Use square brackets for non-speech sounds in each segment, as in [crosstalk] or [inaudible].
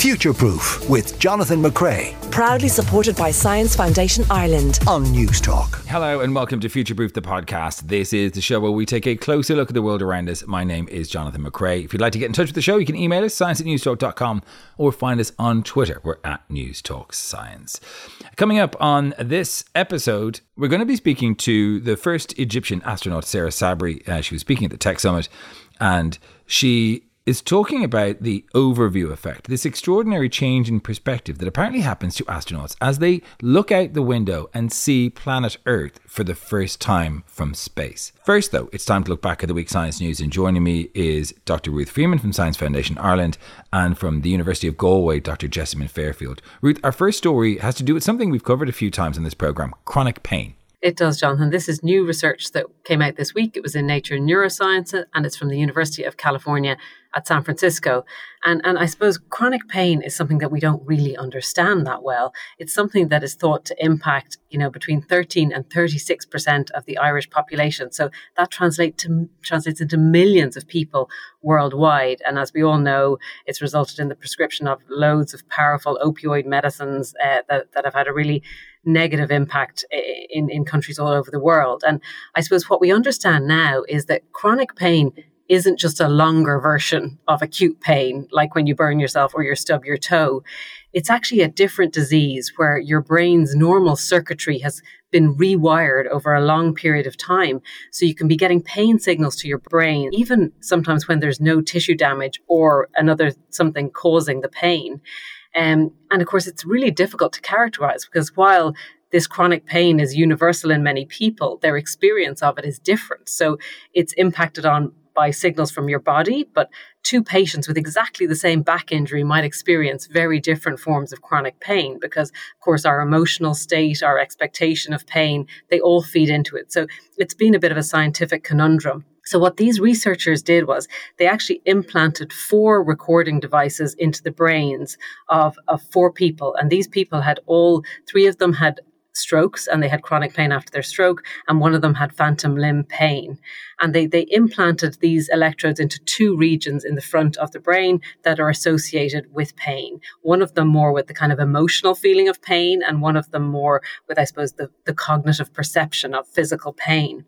Future Proof with Jonathan McCrea Proudly supported by Science Foundation Ireland. on News Talk. Hello and welcome to Future Proof the podcast. This is the show where we take a closer look at the world around us. My name is Jonathan McCrea. If you'd like to get in touch with the show, you can email us science at newstalk.com or find us on Twitter. We're at News Talk Science. Coming up on this episode, we're going to be speaking to the first Egyptian astronaut, Sara Sabry. Uh, she was speaking at the Tech Summit and she is talking about the overview effect, this extraordinary change in perspective that apparently happens to astronauts as they look out the window and see planet Earth for the first time from space. First, though, it's time to look back at the week's science news, and joining me is Dr. Ruth Freeman from Science Foundation Ireland and from the University of Galway, Dr. Jessamyn Fairfield. Ruth, our first story has to do with something we've covered a few times in this program chronic pain. It does, Jonathan. This is new research that came out this week. It was in Nature Neuroscience and it's from the University of California at San Francisco. And, and I suppose chronic pain is something that we don't really understand that well. It's something that is thought to impact, you know, between 13 and 36% of the Irish population. So that translate to, translates into millions of people worldwide. And as we all know, it's resulted in the prescription of loads of powerful opioid medicines uh, that, that have had a really negative impact eh, in, in countries all over the world. And I suppose what we understand now is that chronic pain isn't just a longer version of acute pain, like when you burn yourself or you stub your toe. It's actually a different disease where your brain's normal circuitry has been rewired over a long period of time. So you can be getting pain signals to your brain, even sometimes when there's no tissue damage or another something causing the pain. Um, and of course, it's really difficult to characterize because while this chronic pain is universal in many people, their experience of it is different. So it's impacted on by signals from your body, but two patients with exactly the same back injury might experience very different forms of chronic pain because, of course, our emotional state, our expectation of pain, they all feed into it. So it's been a bit of a scientific conundrum. So, what these researchers did was they actually implanted four recording devices into the brains of, of four people. And these people had all, three of them had strokes and they had chronic pain after their stroke, and one of them had phantom limb pain. And they, they implanted these electrodes into two regions in the front of the brain that are associated with pain. One of them more with the kind of emotional feeling of pain, and one of them more with, I suppose, the, the cognitive perception of physical pain.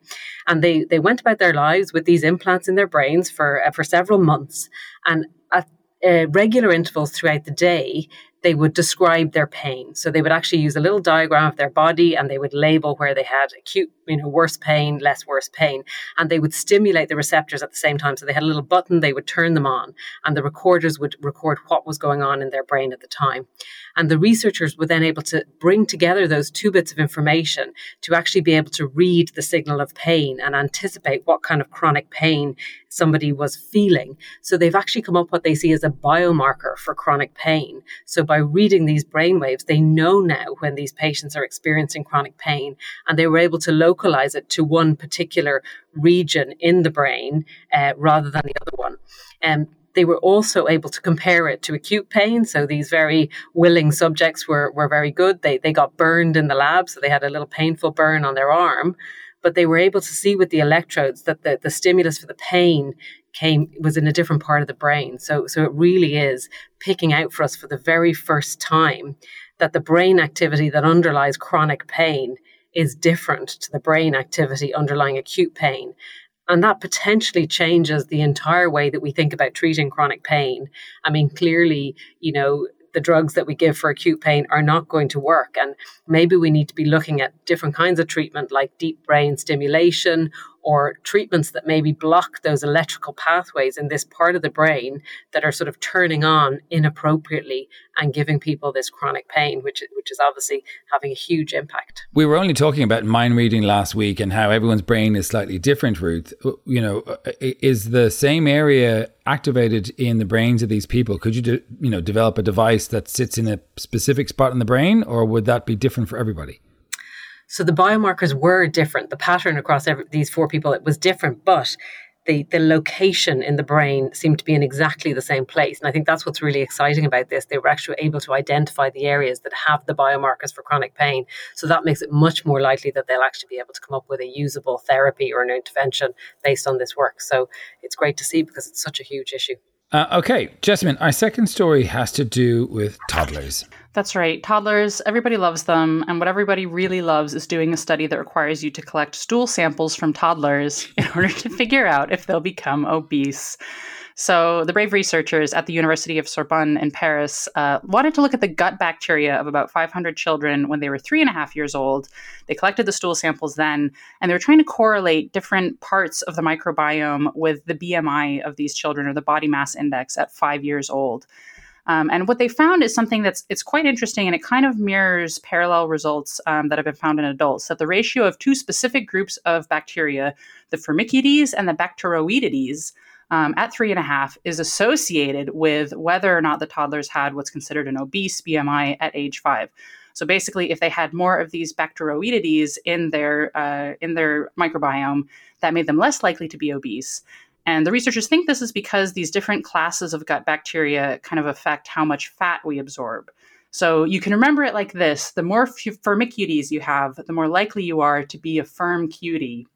And they, they went about their lives with these implants in their brains for, uh, for several months. And at uh, regular intervals throughout the day, they would describe their pain. So they would actually use a little diagram of their body and they would label where they had acute, you know, worse pain, less worse pain. And they would stimulate the receptors at the same time. So they had a little button, they would turn them on, and the recorders would record what was going on in their brain at the time. And the researchers were then able to bring together those two bits of information to actually be able to read the signal of pain and anticipate what kind of chronic pain somebody was feeling. So they've actually come up with what they see as a biomarker for chronic pain. So by reading these brain waves, they know now when these patients are experiencing chronic pain and they were able to localize it to one particular region in the brain uh, rather than the other one. Um, they were also able to compare it to acute pain. So these very willing subjects were, were very good. They, they got burned in the lab, so they had a little painful burn on their arm, but they were able to see with the electrodes that the, the stimulus for the pain came was in a different part of the brain. So so it really is picking out for us for the very first time that the brain activity that underlies chronic pain is different to the brain activity underlying acute pain. And that potentially changes the entire way that we think about treating chronic pain. I mean, clearly, you know, the drugs that we give for acute pain are not going to work. And maybe we need to be looking at different kinds of treatment like deep brain stimulation or treatments that maybe block those electrical pathways in this part of the brain that are sort of turning on inappropriately and giving people this chronic pain, which, which is obviously having a huge impact. We were only talking about mind reading last week and how everyone's brain is slightly different, Ruth. You know, uh, is the same area activated in the brains of these people? Could you, de- you know, develop a device that sits in a specific spot in the brain, or would that be different for everybody? So the biomarkers were different. The pattern across every, these four people it was different, but the the location in the brain seemed to be in exactly the same place. And I think that's what's really exciting about this. They were actually able to identify the areas that have the biomarkers for chronic pain. So that makes it much more likely that they'll actually be able to come up with a usable therapy or an intervention based on this work. So it's great to see because it's such a huge issue. Uh, okay, Jessamyn, our second story has to do with toddlers. That's right. Toddlers, everybody loves them. And what everybody really loves is doing a study that requires you to collect stool samples from toddlers [laughs] in order to figure out if they'll become obese. So, the brave researchers at the University of Sorbonne in Paris uh, wanted to look at the gut bacteria of about 500 children when they were three and a half years old. They collected the stool samples then, and they were trying to correlate different parts of the microbiome with the BMI of these children or the body mass index at five years old. Um, and what they found is something that's it's quite interesting, and it kind of mirrors parallel results um, that have been found in adults. That the ratio of two specific groups of bacteria, the Firmicutes and the Bacteroidetes, um, at three and a half is associated with whether or not the toddlers had what's considered an obese BMI at age five. So basically, if they had more of these Bacteroidetes in their uh, in their microbiome, that made them less likely to be obese. And the researchers think this is because these different classes of gut bacteria kind of affect how much fat we absorb. So you can remember it like this the more firmicutes you have, the more likely you are to be a firm cutie,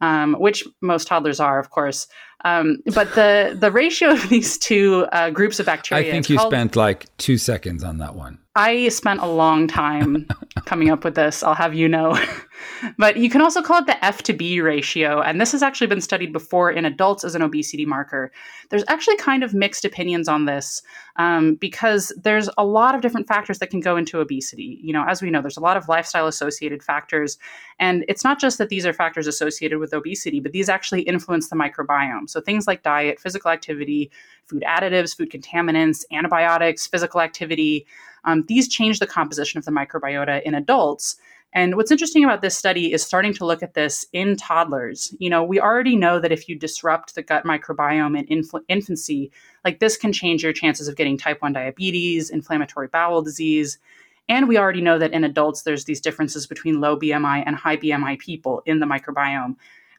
um, which most toddlers are, of course. Um, but the, the ratio of these two uh, groups of bacteria. I think you called, spent like two seconds on that one. I spent a long time [laughs] coming up with this, I'll have you know. [laughs] but you can also call it the F to B ratio. And this has actually been studied before in adults as an obesity marker. There's actually kind of mixed opinions on this um, because there's a lot of different factors that can go into obesity. You know, as we know, there's a lot of lifestyle associated factors. And it's not just that these are factors associated with obesity, but these actually influence the microbiome. So things like diet, physical activity, food additives, food contaminants, antibiotics, physical activity. Um, these change the composition of the microbiota in adults. And what's interesting about this study is starting to look at this in toddlers. You know, we already know that if you disrupt the gut microbiome in inf- infancy, like this can change your chances of getting type 1 diabetes, inflammatory bowel disease. And we already know that in adults, there's these differences between low BMI and high BMI people in the microbiome.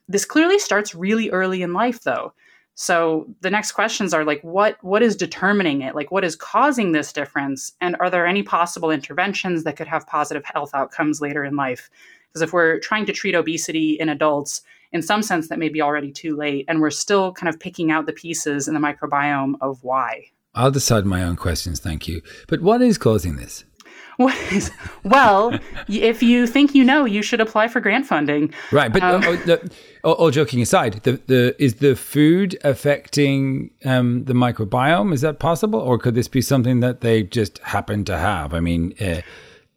This clearly starts really early in life, though. So the next questions are like what what is determining it? Like what is causing this difference and are there any possible interventions that could have positive health outcomes later in life? Because if we're trying to treat obesity in adults, in some sense that may be already too late and we're still kind of picking out the pieces in the microbiome of why. I'll decide my own questions, thank you. But what is causing this? [laughs] What is, well, if you think you know, you should apply for grant funding. Right, but um, oh, the, all, joking aside, the, the is the food affecting um, the microbiome? Is that possible, or could this be something that they just happen to have? I mean. Uh,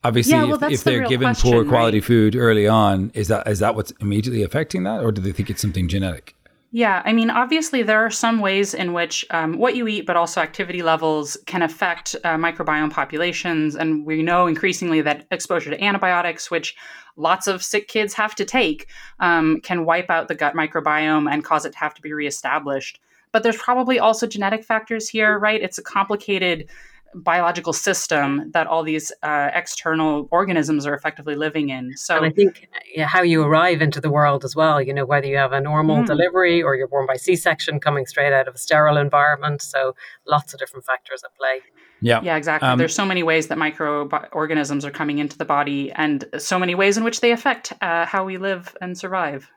obviously, yeah, well, if, if, they're given question, poor quality right? food early on, is that is that what's immediately affecting that, or do they think it's something genetic? Yeah, I mean, obviously, there are some ways in which um, what you eat, but also activity levels, can affect uh, microbiome populations. And we know increasingly that exposure to antibiotics, which lots of sick kids have to take, um, can wipe out the gut microbiome and cause it to have to be reestablished. But there's probably also genetic factors here, right? It's a complicated biological system that all these uh, external organisms are effectively living in. So and I think yeah, how you arrive into the world as well, you know, whether you have a normal mm. delivery or you're born by C-section coming straight out of a sterile environment. So lots of different factors at play. Yeah. Yeah, exactly. Um, There's so many ways that microorganisms are coming into the body and so many ways in which they affect uh, how we live and survive.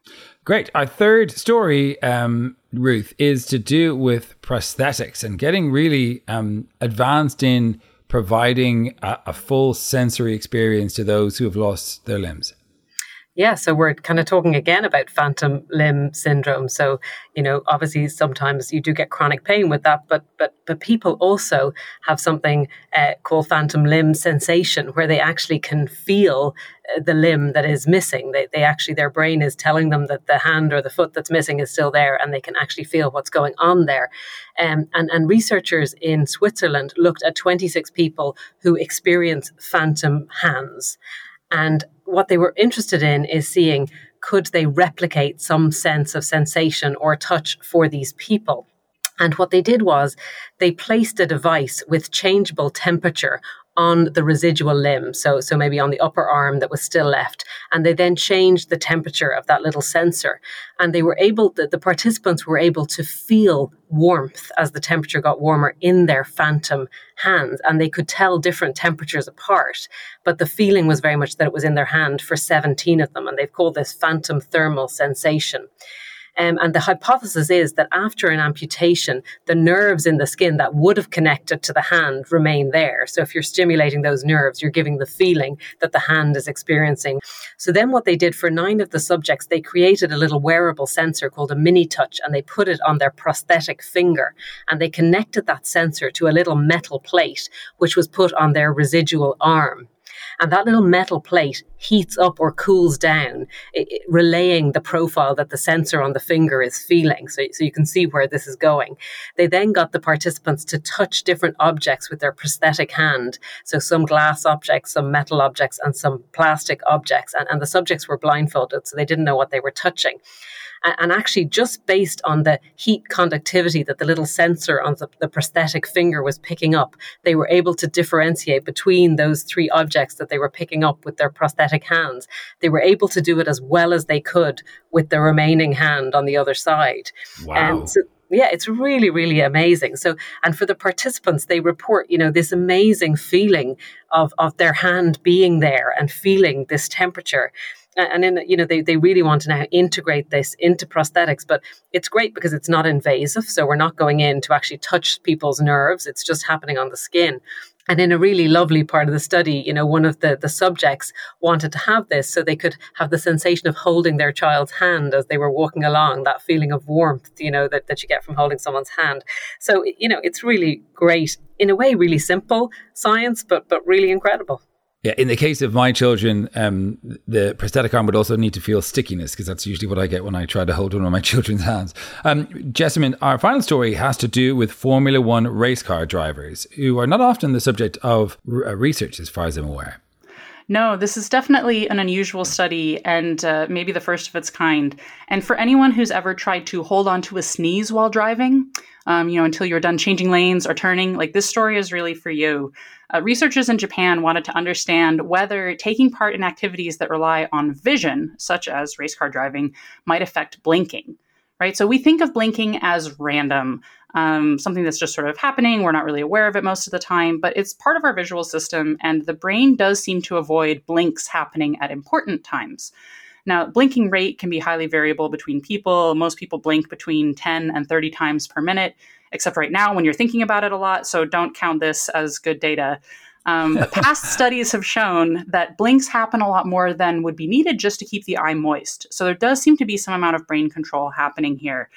Great. Our third story, um, Ruth, is to do with prosthetics and getting really um, advanced in providing a, a full sensory experience to those who have lost their limbs. Yeah, so we're kind of talking again about phantom limb syndrome. So, you know, obviously sometimes you do get chronic pain with that, but but but people also have something uh, called phantom limb sensation, where they actually can feel uh, the limb that is missing. They they actually their brain is telling them that the hand or the foot that's missing is still there, and they can actually feel what's going on there. Um, and and researchers in Switzerland looked at 26 people who experience phantom hands. And what they were interested in is seeing could they replicate some sense of sensation or touch for these people. And what they did was they placed a device with changeable temperature on the residual limb, so so maybe on the upper arm that was still left, and they then changed the temperature of that little sensor, and they were able the, the participants were able to feel warmth as the temperature got warmer in their phantom hands, and they could tell different temperatures apart, but the feeling was very much that it was in their hand for 17 of them, and they've called this phantom thermal sensation. Um, and the hypothesis is that after an amputation, the nerves in the skin that would have connected to the hand remain there. So if you're stimulating those nerves, you're giving the feeling that the hand is experiencing. So then what they did for nine of the subjects, they created a little wearable sensor called a mini touch and they put it on their prosthetic finger and they connected that sensor to a little metal plate, which was put on their residual arm. And that little metal plate heats up or cools down, it, it, relaying the profile that the sensor on the finger is feeling. So, so you can see where this is going. They then got the participants to touch different objects with their prosthetic hand. So some glass objects, some metal objects, and some plastic objects. And, and the subjects were blindfolded, so they didn't know what they were touching. And actually, just based on the heat conductivity that the little sensor on the, the, prosthetic finger was picking up, they were able to differentiate between those three objects that they were picking up with their prosthetic hands. They were able to do it as well as they could with the remaining hand on the other side. Wow. so, yeah, it's really, really amazing. So, and for the participants, they report, you know, this amazing feeling of, of their hand being there and feeling this temperature and then you know they, they really want to now integrate this into prosthetics but it's great because it's not invasive so we're not going in to actually touch people's nerves it's just happening on the skin and in a really lovely part of the study, you know, one of the, the subjects wanted to have this so they could have the sensation of holding their child's hand as they were walking along, that feeling of warmth, you know, that, that you get from holding someone's hand. So, you know, it's really great, in a way, really simple science, but but really incredible. Yeah, in the case of my children, um, the prosthetic arm would also need to feel stickiness because that's usually what I get when I try to hold one of my [laughs] children's hands. Um, Jessamyn, our final story has to do with Formula One race car drivers who are not often the subject of r- research, as far as I'm aware. No, this is definitely an unusual study and uh, maybe the first of its kind. And for anyone who's ever tried to hold on to a sneeze while driving, um, you know, until you're done changing lanes or turning, like this story is really for you. Uh, researchers in Japan wanted to understand whether taking part in activities that rely on vision, such as race car driving, might affect blinking. Right. So we think of blinking as random, um, something that's just sort of happening. We're not really aware of it most of the time, but it's part of our visual system, and the brain does seem to avoid blinks happening at important times. Now, blinking rate can be highly variable between people. Most people blink between 10 and 30 times per minute, except right now when you're thinking about it a lot. So don't count this as good data. Um, but [laughs] past studies have shown that blinks happen a lot more than would be needed just to keep the eye moist. So there does seem to be some amount of brain control happening here.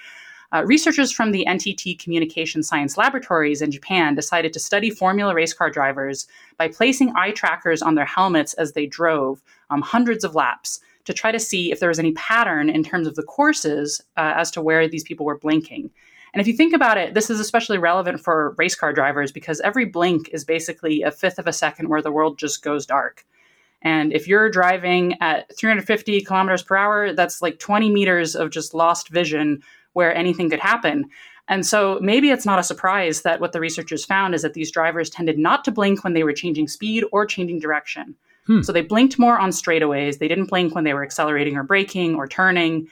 Uh, researchers from the NTT Communication Science Laboratories in Japan decided to study Formula race car drivers by placing eye trackers on their helmets as they drove um, hundreds of laps to try to see if there was any pattern in terms of the courses uh, as to where these people were blinking. And if you think about it, this is especially relevant for race car drivers because every blink is basically a fifth of a second where the world just goes dark. And if you're driving at 350 kilometers per hour, that's like 20 meters of just lost vision where anything could happen. And so maybe it's not a surprise that what the researchers found is that these drivers tended not to blink when they were changing speed or changing direction. Hmm. So they blinked more on straightaways. They didn't blink when they were accelerating or braking or turning.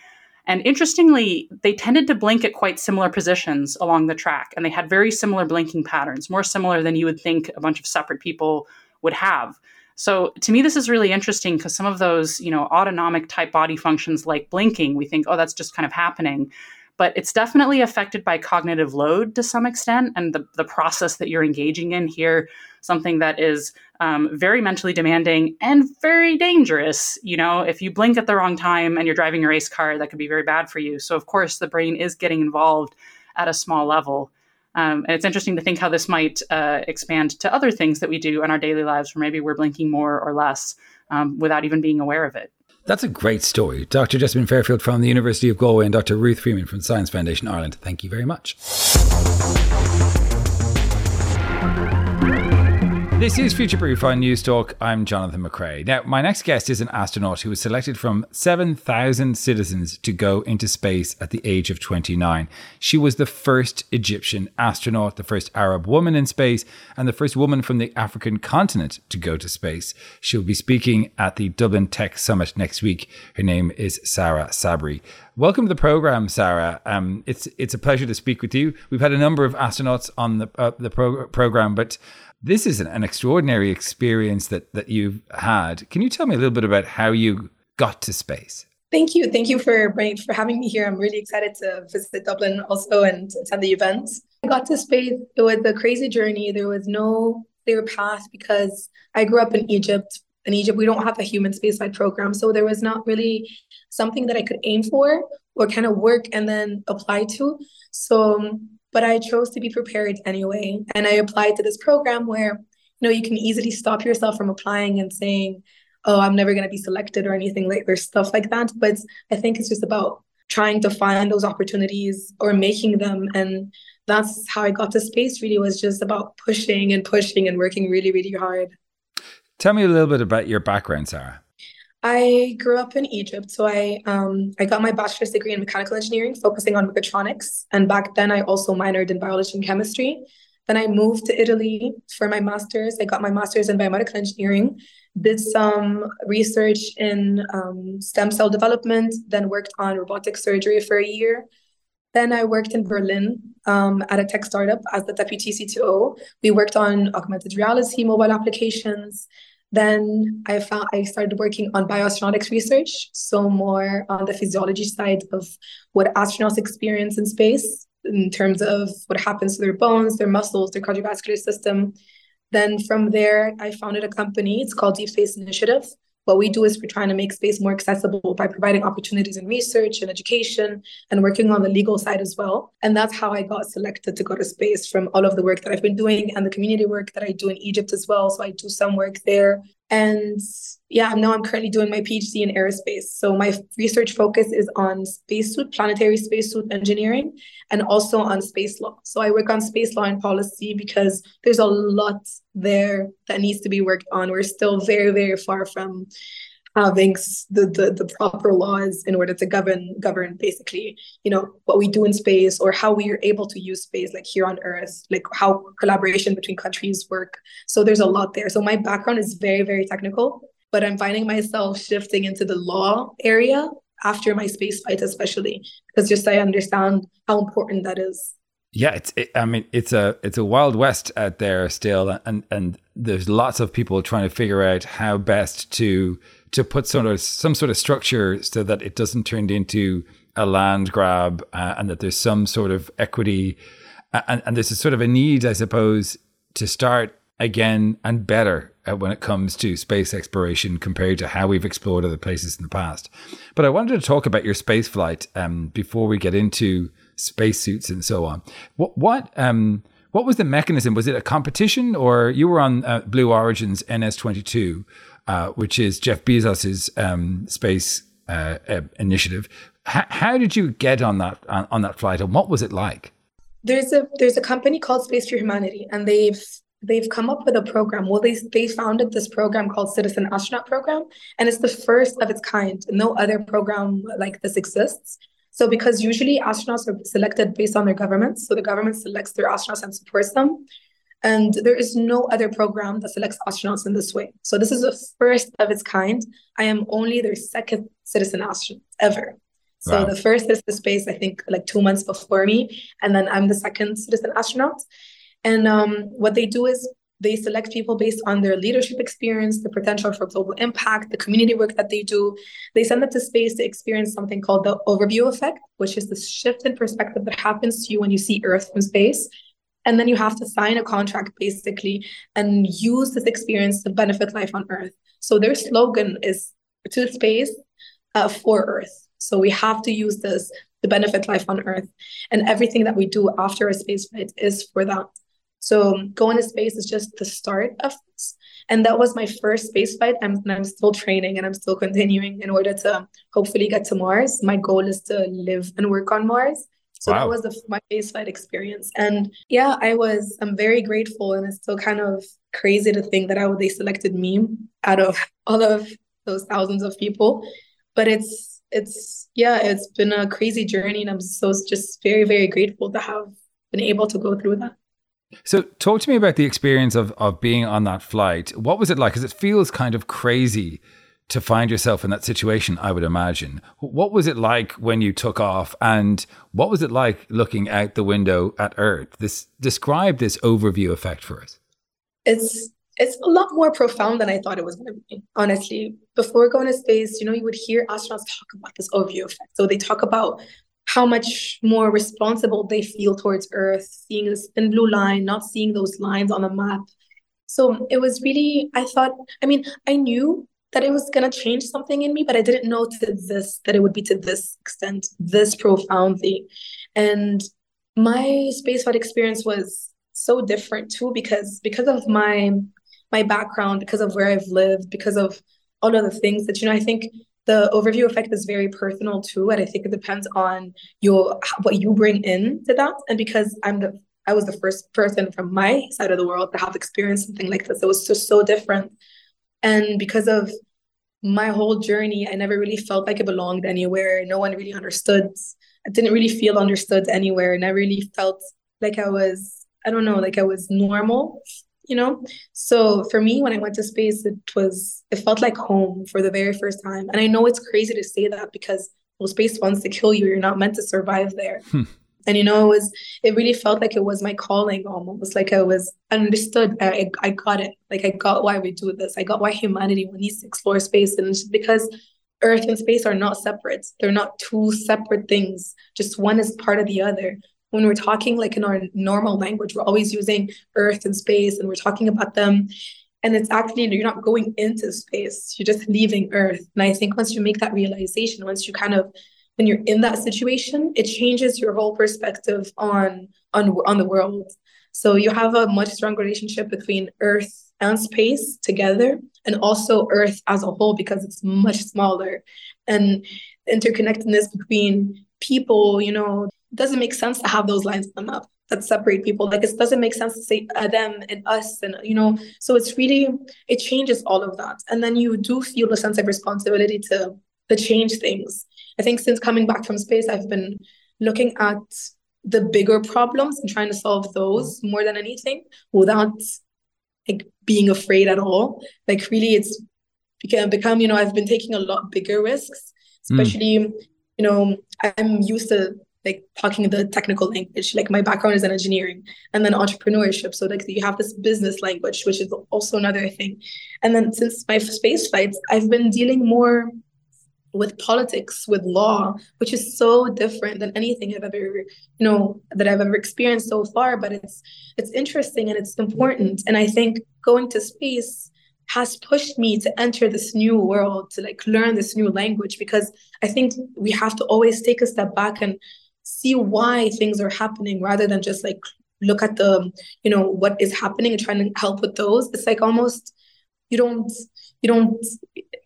And interestingly, they tended to blink at quite similar positions along the track. And they had very similar blinking patterns, more similar than you would think a bunch of separate people would have. So to me, this is really interesting because some of those, you know, autonomic type body functions like blinking, we think, oh, that's just kind of happening but it's definitely affected by cognitive load to some extent and the, the process that you're engaging in here something that is um, very mentally demanding and very dangerous you know? If you blink at the wrong time and you're driving a race car that could be very bad for you. So of course the brain is getting involved at a small level. Um, and it's interesting to think how this might uh, expand to other things that we do in our daily lives where maybe we're blinking more or less um, without even being aware of it that's a great story. Dr. Jessamyn Fairfield from the University of Galway and Dr. Ruth Freeman from Science Foundation Ireland. Thank you very much. This is Future Proof on Newstalk. I'm Jonathan McCrea. Now, my next guest is an astronaut who was selected from 7,000 citizens to go into space at the age of 29. She was the first Egyptian astronaut, the first Arab woman in space, and the first woman from the African continent to go to space. She'll be speaking at the Dublin Tech Summit next week. Her name is Sara Sabry. Welcome to the program, Sara. Um, it's it's a pleasure to speak with you. We've had a number of astronauts on the uh, the pro- program, but this is an, extraordinary experience that that you've had. Can you tell me a little bit about how you got to space? Thank you. Thank you for for having me here. I'm really excited to visit Dublin also and attend the event. I got to space. It was a crazy journey. There was no clear path because I grew up in Egypt. In Egypt, we don't have a human spaceflight program. So there was not really something that I could aim for or kind of work and then apply to. So, um, but I chose to be prepared anyway. And I applied to this program where, you know, you can easily stop yourself from applying and saying, oh, I'm never going to be selected or anything like there's stuff like that. But I think it's just about trying to find those opportunities or making them. And that's how I got to space really was just about pushing and pushing and working really, really hard. Tell me a little bit about your background, Sara. I grew up in Egypt, so I um, I got my bachelor's degree in mechanical engineering, focusing on mechatronics. And back then, I also minored in biology and chemistry. Then I moved to Italy for my master's. I got my master's in biomedical engineering, did some research in um, stem cell development, then worked on robotic surgery for a year. Then I worked in Berlin um, at a tech startup as the deputy CTO. We worked on augmented reality mobile applications. Then I found I started working on bioastronautics research, so more on the physiology side of what astronauts experience in space in terms of what happens to their bones, their muscles, their cardiovascular system. Then from there, I founded a company. It's called Deep Space Initiative. What we do is we're trying to make space more accessible by providing opportunities in research and education and working on the legal side as well. And that's how I got selected to go to space from all of the work that I've been doing and the community work that I do in Egypt as well. So I do some work there. And yeah, now I'm currently doing my PhD in aerospace. So my research focus is on spacesuit, planetary spacesuit engineering, and also on space law. So I work on space law and policy because there's a lot there that needs to be worked on. We're still very, very far from having the, the, the proper laws in order to govern govern basically you know what we do in space or how we are able to use space like here on earth like how collaboration between countries work so there's a lot there so my background is very very technical but i'm finding myself shifting into the law area after my space flight especially because just i understand how important that is yeah, it's. It, I mean, it's a it's a wild west out there still, and and there's lots of people trying to figure out how best to to put sort of some sort of structure so that it doesn't turn into a land grab, uh, and that there's some sort of equity, and and there's a sort of a need, I suppose, to start again and better uh, when it comes to space exploration compared to how we've explored other places in the past. But I wanted to talk about your space flight um, before we get into spacesuits and so on. What what um what was the mechanism? Was it a competition, or you were on uh, Blue Origin's NS twenty two, uh, which is Jeff Bezos's um, space uh, uh initiative? H- how did you get on that on, on that flight, and what was it like? There's a there's a company called Space for Humanity, and they've they've come up with a program. Well, they they founded this program called Citizen Astronaut Program, and it's the first of its kind. No other program like this exists. So because usually astronauts are selected based on their governments, so the government selects their astronauts and supports them. And there is no other program that selects astronauts in this way. So this is the first of its kind. I am only their second citizen astronaut ever. So wow. the first is the space, I think, like two months before me, and then I'm the second citizen astronaut. And um, what they do is they select people based on their leadership experience, the potential for global impact, the community work that they do. They send them to space to experience something called the overview effect, which is the shift in perspective that happens to you when you see Earth from space. And then you have to sign a contract basically and use this experience to benefit life on Earth. So their slogan is to space uh, for Earth. So we have to use this to benefit life on Earth. And everything that we do after a space flight is for that. So going to space is just the start of this. And that was my first space flight. I'm, and I'm still training and I'm still continuing in order to hopefully get to Mars. My goal is to live and work on Mars. So wow. that was the, my face flight experience. And yeah, I was, I'm very grateful. And it's still kind of crazy to think that I, they selected me out of [laughs] all of those thousands of people. But it's, it's, yeah, it's been a crazy journey. And I'm so just very, very grateful to have been able to go through that. So, talk to me about the experience of of being on that flight. What was it like? Because it feels kind of crazy to find yourself in that situation. I would imagine. What was it like when you took off, and what was it like looking out the window at Earth? This describe this overview effect for us. It's it's a lot more profound than I thought it was going to be, honestly. Before going to space, you know, you would hear astronauts talk about this overview effect. So they talk about how much more responsible they feel towards Earth, seeing this thin blue line, not seeing those lines on the map. So it was really, I thought, I mean, I knew that it was going to change something in me, but I didn't know to this, that it would be to this extent, this profoundly. And my spaceflight experience was so different too, because because of my my background, because of where I've lived, because of all of the things that, you know, I think the overview effect is very personal too. And I think it depends on your what you bring in to that. And because I'm the I was the first person from my side of the world to have experienced something like this. It was just so different. And because of my whole journey, I never really felt like I belonged anywhere. No one really understood. I didn't really feel understood anywhere. And I really felt like I was, I don't know, like I was normal you know so for me when i went to space it was it felt like home for the very first time and i know it's crazy to say that because well space wants to kill you you're not meant to survive there hmm. And you know it was it really felt like it was my calling almost like i was understood I, I got it. Like i got why we do this. I got why humanity needs to explore space. And it's because earth and space are not separate. They're not two separate things. Just one is part of the other. When we're talking like in our normal language, we're always using earth and space and we're talking about them. And it's actually, you're not going into space, you're just leaving earth. And I think once you make that realization, once you kind of, when you're in that situation, it changes your whole perspective on on on the world. So you have a much stronger relationship between earth and space together and also earth as a whole because it's much smaller and interconnectedness between people you know doesn't make sense to have those lines on the map that separate people. Like it doesn't make sense to say uh, them and us, and you know. So it's really it changes all of that, and then you do feel a sense of responsibility to to change things. I think since coming back from space, I've been looking at the bigger problems and trying to solve those more than anything without like being afraid at all. Like really, it's become become you know I've been taking a lot bigger risks, hmm. especially. Mm. You know, I'm used to like talking the technical language. Like my background is in engineering and then entrepreneurship. So like you have this business language, which is also another thing. And then since my space flights, I've been dealing more with politics, with law, which is so different than anything I've ever, you know, that I've ever experienced so far. But it's it's interesting and it's important. And I think going to space has pushed me to enter this new world, to like learn this new language, because I think we have to always take a step back and see why things are happening rather than just like look at the you know what is happening and trying to help with those it's like almost you don't you don't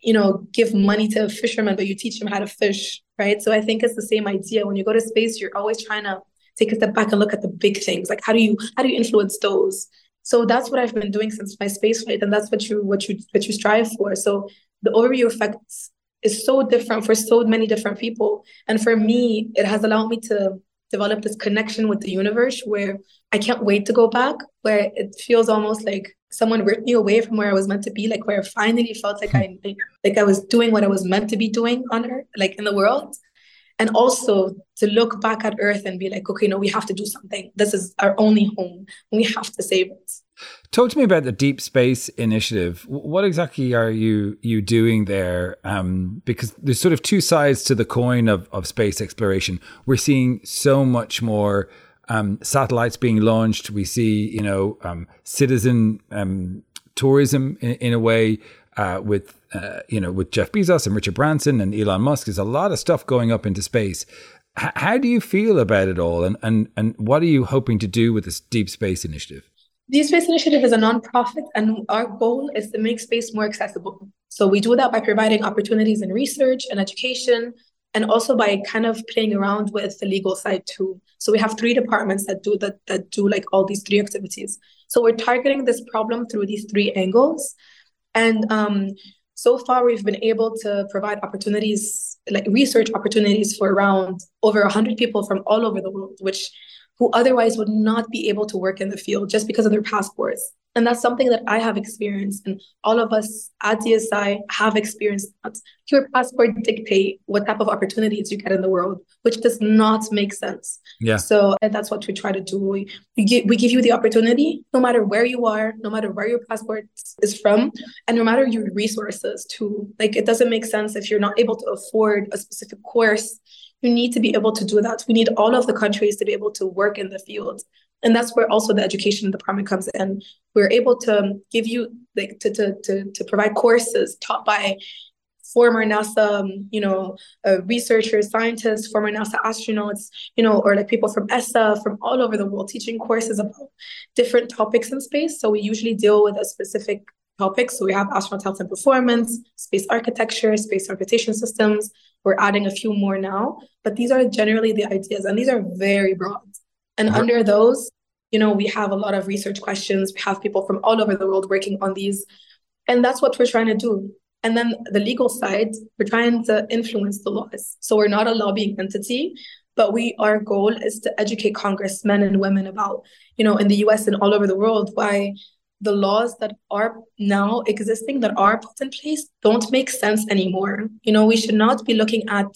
you know give money to a fisherman but you teach him how to fish right? So i think it's the same idea. When you go to space you're always trying to take a step back and look at the big things. Like how do you how do you influence those? So that's what i've been doing since my space flight and that's what you what you what you strive for. So the overview effects is so different for so many different people. And for me, it has allowed me to develop this connection with the universe where I can't wait to go back, where it feels almost like someone ripped me away from where I was meant to be, like where I finally felt like I like I was doing what I was meant to be doing on Earth, like in the world. And also to look back at Earth and be like, okay, no, we have to do something. This is our only home. We have to save it. Talk to me about the Deep Space Initiative. What exactly are you you doing there? Um, because there's sort of two sides to the coin of, of space exploration. We're seeing so much more um, satellites being launched. We see, you know, um, citizen um, tourism in, in, a way uh, with, uh, you know, with Jeff Bezos and Richard Branson and Elon Musk. There's a lot of stuff going up into space. H- how do you feel about it all, and and and what are you hoping to do with this Deep Space Initiative? The Space Initiative is a nonprofit, and our goal is to make space more accessible. So we do that by providing opportunities in research and education, and also by kind of playing around with the legal side too. So we have three departments that do that that do like all these three activities. So we're targeting this problem through these three angles, and um, so far we've been able to provide opportunities like research opportunities for around over 100 people from all over the world which who otherwise would not be able to work in the field just because of their passports. And that's something that I have experienced, and all of us at DSI have experienced that. Your passport dictate what type of opportunities you get in the world, which does not make sense. Yeah. So that's what we try to do. We, we, give, we give you the opportunity, no matter where you are, no matter where your passport is from, and no matter your resources too. Like it doesn't make sense if you're not able to afford a specific course you need to be able to do that. We need all of the countries to be able to work in the field. And that's where also the education department comes in. We're able to give you like to to to, to provide courses taught by former NASA, you know, uh, researchers, scientists, former NASA astronauts, you know, or like people from ESA, from all over the world, teaching courses about different topics in space. So we usually deal with a specific topic. So we have astronaut health and performance, space architecture, space transportation systems, we're adding a few more now, but these are generally the ideas, and these are very broad. And under those, you know, we have a lot of research questions. We have people from all over the world working on these, and that's what we're trying to do. And then the legal side, we're trying to influence the laws. So we're not a lobbying entity, but we our goal is to educate congressmen and women about, you know, in the US and all over the world why the laws that are now existing that are put in place don't make sense anymore. You know we should not be looking at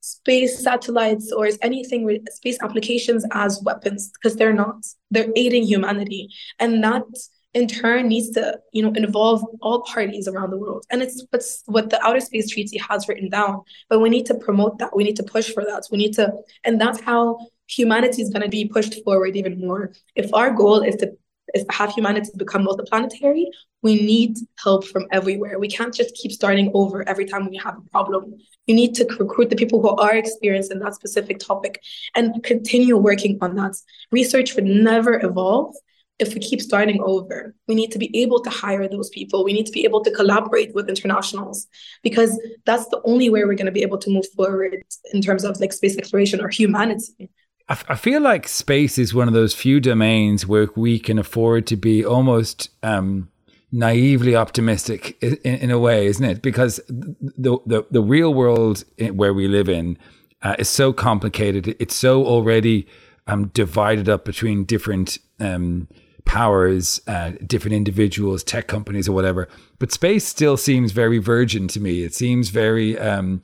space satellites or anything with space applications as weapons because they're not. They're aiding humanity. And that in turn needs to you know involve all parties around the world. And it's what's what the outer space treaty has written down but we need to promote that. We need to push for that. We need to and that's how humanity is going to be pushed forward even more. If our goal is to is have humanity become multiplanetary, we need help from everywhere. We can't just keep starting over every time we have a problem. You need to recruit the people who are experienced in that specific topic and continue working on that. Research would never evolve if we keep starting over. We need to be able to hire those people. We need to be able to collaborate with internationals because that's the only way we're going to be able to move forward in terms of like space exploration or humanity. I, feel like space is one of those few domains where we can afford to be almost um, naively optimistic in, in, a way, isn't it? Because the, the, the real world where we live in uh, is so complicated. It's so already um, divided up between different um, powers, uh, different individuals, tech companies, or whatever. But space still seems very virgin to me. It seems very um,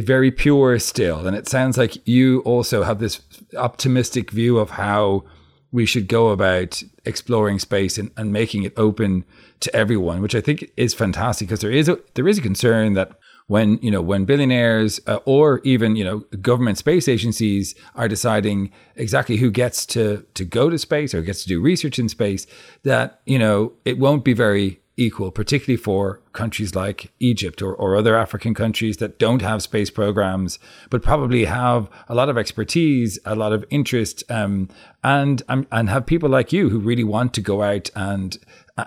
very pure still. And it sounds like you also have this optimistic view of how we should go about exploring space and, and making it open to everyone, which I think is fantastic because there is a there is a concern that when you know when billionaires uh, or even you know government space agencies are deciding exactly who gets to to go to space or gets to do research in space that you know it won't be very equal, particularly for countries like Egypt or, or other African countries that don't have space programs, but probably have a lot of expertise, a lot of interest, um, and um, and have people like you who really want to go out and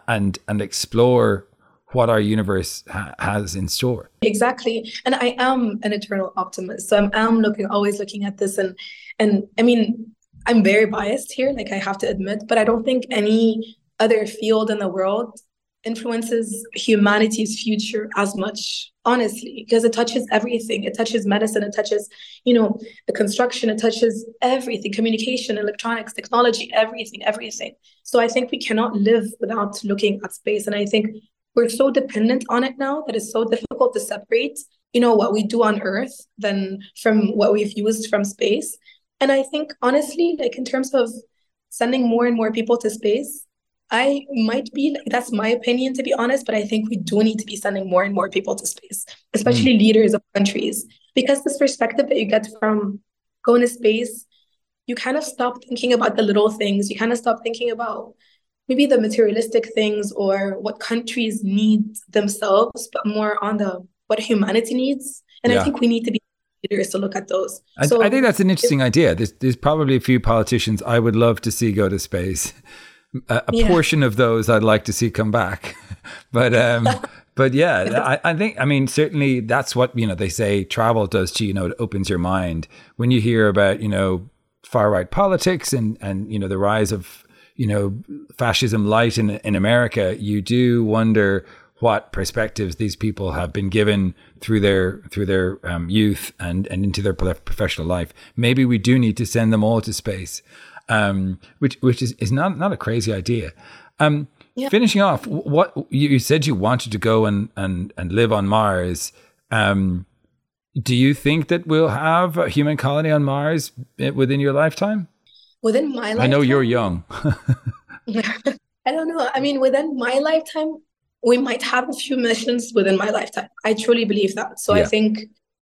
and and explore what our universe ha- has in store. Exactly, and I am an eternal optimist, so I'm, I'm looking always looking at this, and and I mean I'm very biased here, like I have to admit, but I don't think any other field in the world influences humanity's future as much honestly because it touches everything. It touches medicine it touches you know the construction it touches everything communication electronics technology everything everything. So i think we cannot live without looking at space and i think we're so dependent on it now that it's so difficult to separate you know what we do on earth than from what we've used from space. And i think honestly like in terms of sending more and more people to space I might be that's my opinion to be honest, but I think we do need to be sending more and more people to space, especially mm. leaders of countries, because this perspective that you get from going to space, you kind of stop thinking about the little things. You kind of stop thinking about maybe the materialistic things or what countries need themselves, but more on the what humanity needs. And yeah. I think we need to be leaders to look at those. I, so, I think that's an interesting idea. There's, there's probably a few politicians I would love to see go to space a, a yeah. portion of those I'd like to see come back. [laughs] but um, [laughs] but yeah, I, I, think I mean certainly that's what you know they say travel does to you know it opens your mind when you hear about you know far right politics and and you know the rise of you know fascism light in in America. You do wonder what perspectives these people have been given through their through their um, youth and and into their professional life. Maybe we do need to send them all to space um, which which is, is not not a crazy idea. Um, Yeah. Finishing off, what you, said you wanted to go and and and live on Mars. Um, do you think that we'll have a human colony on Mars eh, within your lifetime? Within my lifetime, I know you're young. [laughs] [laughs] I don't know. I mean, within my lifetime, we might have a few missions within my lifetime. I truly believe that. So Yeah. I think,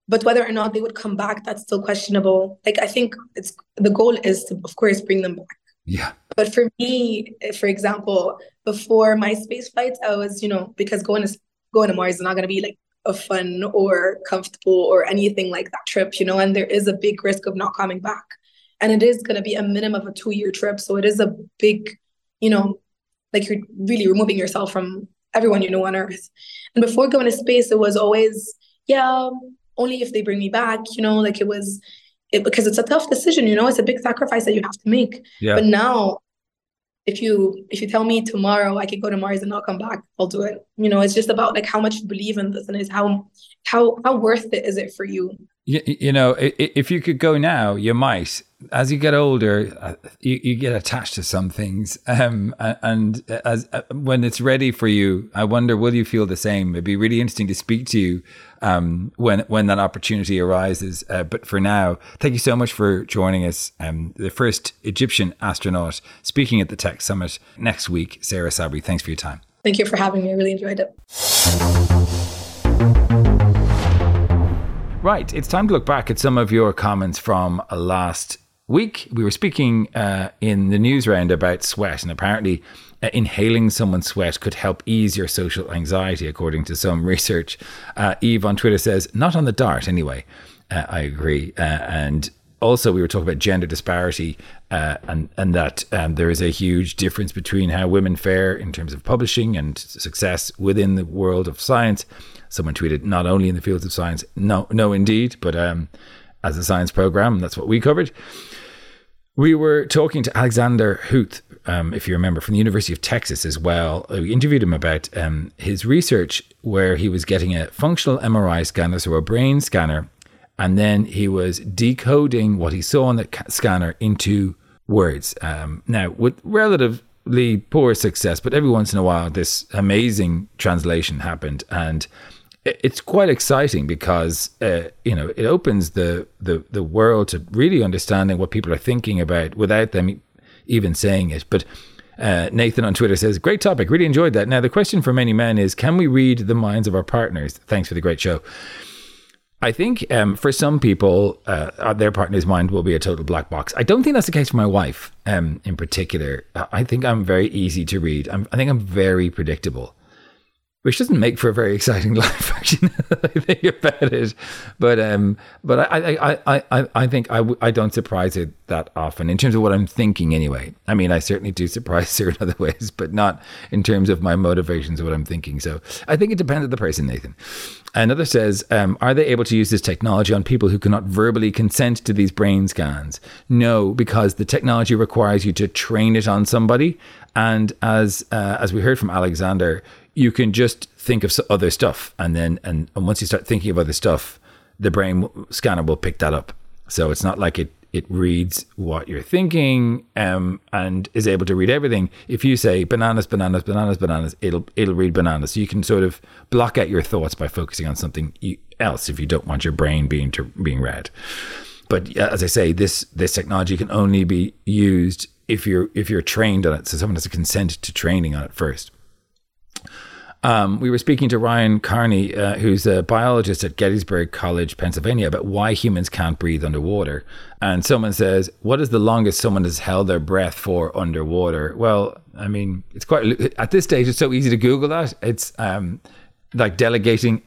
but whether or not they would come back, that's still questionable. Like I think it's the goal is to, of course, bring them back. yeah, But for me, for example, before my space flights, I was, you know, because going to going to Mars is not going to be like a fun or comfortable or anything like that trip, you know, and there is a big risk of not coming back. And it is going to be a minimum of a two year trip. So it is a big, you know, like you're really removing yourself from everyone you know on Earth. And before going to space, it was always, yeah, only if they bring me back, you know, like it was, it, because it's a tough decision, you know, it's a big sacrifice that you have to make. yeah. But now, if you if you tell me tomorrow I could go to Mars and not come back, I'll do it. You know, it's just about like how much you believe in this and is how how how worth it is it for you? You, you know, if you could go now, you might. As you get older, uh, you, you get attached to some things, um, and as uh, when it's ready for you, I wonder will you feel the same? It'd be really interesting to speak to you um, when when that opportunity arises. Uh, but for now, thank you so much for joining us. Um, the first Egyptian astronaut speaking at the Tech Summit next week, Sara Sabry. Thanks for your time. Thank you for having me. I really enjoyed it. Right, it's time to look back at some of your comments from last week. We were speaking uh, in the news round about sweat, and apparently, uh, inhaling someone's sweat could help ease your social anxiety, according to some [laughs] research. Uh, Eve on Twitter says, "Not on the dart, anyway." Uh, I agree, uh, and also we were talking about gender disparity uh, and and that um, there is a huge difference between how women fare in terms of publishing and success within the world of science. Someone tweeted, not only in the fields of science, no, no, indeed, but um, as a science program, that's what we covered. We were talking to Alexander Huth, um, if you remember, from the University of Texas as well. We interviewed him about um, his research where he was getting a functional MRI scanner, so a brain scanner, and then he was decoding what he saw on the ca- scanner into words. Um, now, with relatively poor success, but every once in a while, this amazing translation happened, and it's quite exciting because uh, you know it opens the, the the world to really understanding what people are thinking about without them even saying it. But uh, Nathan on Twitter says, "Great topic, really enjoyed that." Now the question for many men is, can we read the minds of our partners? Thanks for the great show. I think um, for some people, uh, their partner's mind will be a total black box. I don't think that's the case for my wife um, in particular. I I think I'm very easy to read. I'm, I think I'm very predictable, which doesn't make for a very exciting [laughs] life, actually. I think about it, but um, but I I, I, I, I think I, w- I don't surprise her that often in terms of what I'm thinking. Anyway, I mean, I certainly do surprise [laughs] her in other ways, but not in terms of my motivations what I'm thinking. So I think it depends on the person, Nathan. Another says, um, are they able to use this technology on people who cannot verbally consent to these brain scans? No, because the technology requires you to train it on somebody, and as uh, as we heard from Alexander, you can just think of other stuff, and then and, and once you start thinking of other stuff, the brain scanner will pick that up. So it's not like it it reads what you're thinking um, and is able to read everything. If you say bananas, bananas, bananas, bananas, it'll it'll read bananas. So you can sort of block out your thoughts by focusing on something else if you don't want your brain being to, being read. But as I say, this this technology can only be used if you're if you're trained on it. So someone has to consent to training on it first. Um, we were speaking to Ryan Carney, uh, who's a biologist at Gettysburg College, Pennsylvania, about why humans can't breathe underwater. And someone says, What is the longest someone has held their breath for underwater? Well, I mean, it's quite, at this stage, it's so easy to Google that. It's um, like delegating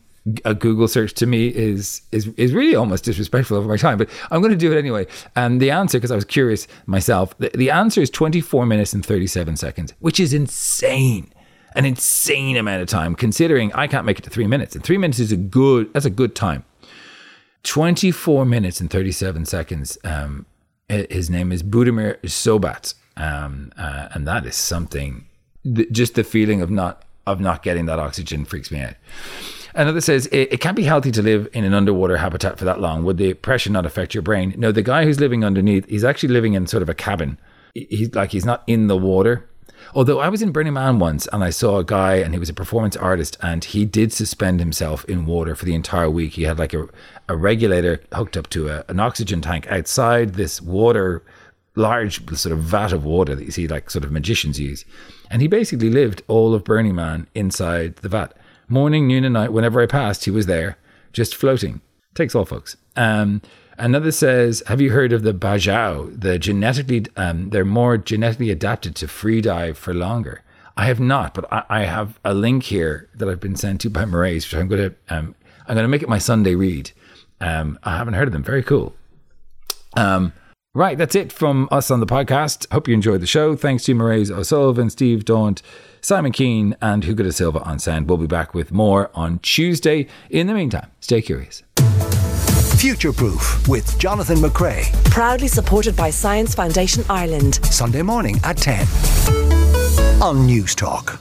a Google search to me is is is really almost disrespectful of my time, but I'm going to do it anyway. And the answer, because I was curious myself, the, the answer is 24 minutes and 37 seconds, which is insane an insane amount of time considering I can't make it to three minutes. And three minutes is a good, that's a good time. 24 minutes and 37 seconds. Um, his name is Budimir Sobat. Um, uh, and that is something, th- just the feeling of not, of not getting that oxygen freaks me out. Another says it, it can't be healthy to live in an underwater habitat for that long. Would the pressure not affect your brain? No, the guy who's living underneath, he's actually living in sort of a cabin. He's like he's not in the water, Although I was in Burning Man once and I saw a guy and he was a performance artist and he did suspend himself in water for the entire week. He had like a, a regulator hooked up to a, an oxygen tank outside this water, large sort of vat of water that you see like sort of magicians use. And he basically lived all of Burning Man inside the vat. Morning, noon, and night, whenever I passed, he was there, just floating. Takes all, folks. Um, Another says, "Have you heard of the bajau? The genetically, um, they're more genetically adapted to free dive for longer." I have not, but I, I have a link here that I've been sent to by Mairead, which I'm going to, um, I'm going to make it my Sunday read. Um, I haven't heard of them. Very cool. Um, right, that's it from us on the podcast. Hope you enjoyed the show. Thanks to Mairead O'Sullivan, Steve Daunt, Simon Keane, and Hugo de Silva on sound. We'll be back with more on Tuesday. In the meantime, stay curious. Future Proof with Jonathan McCrea. Proudly supported by Science Foundation Ireland. Sunday morning at 10 on News Talk.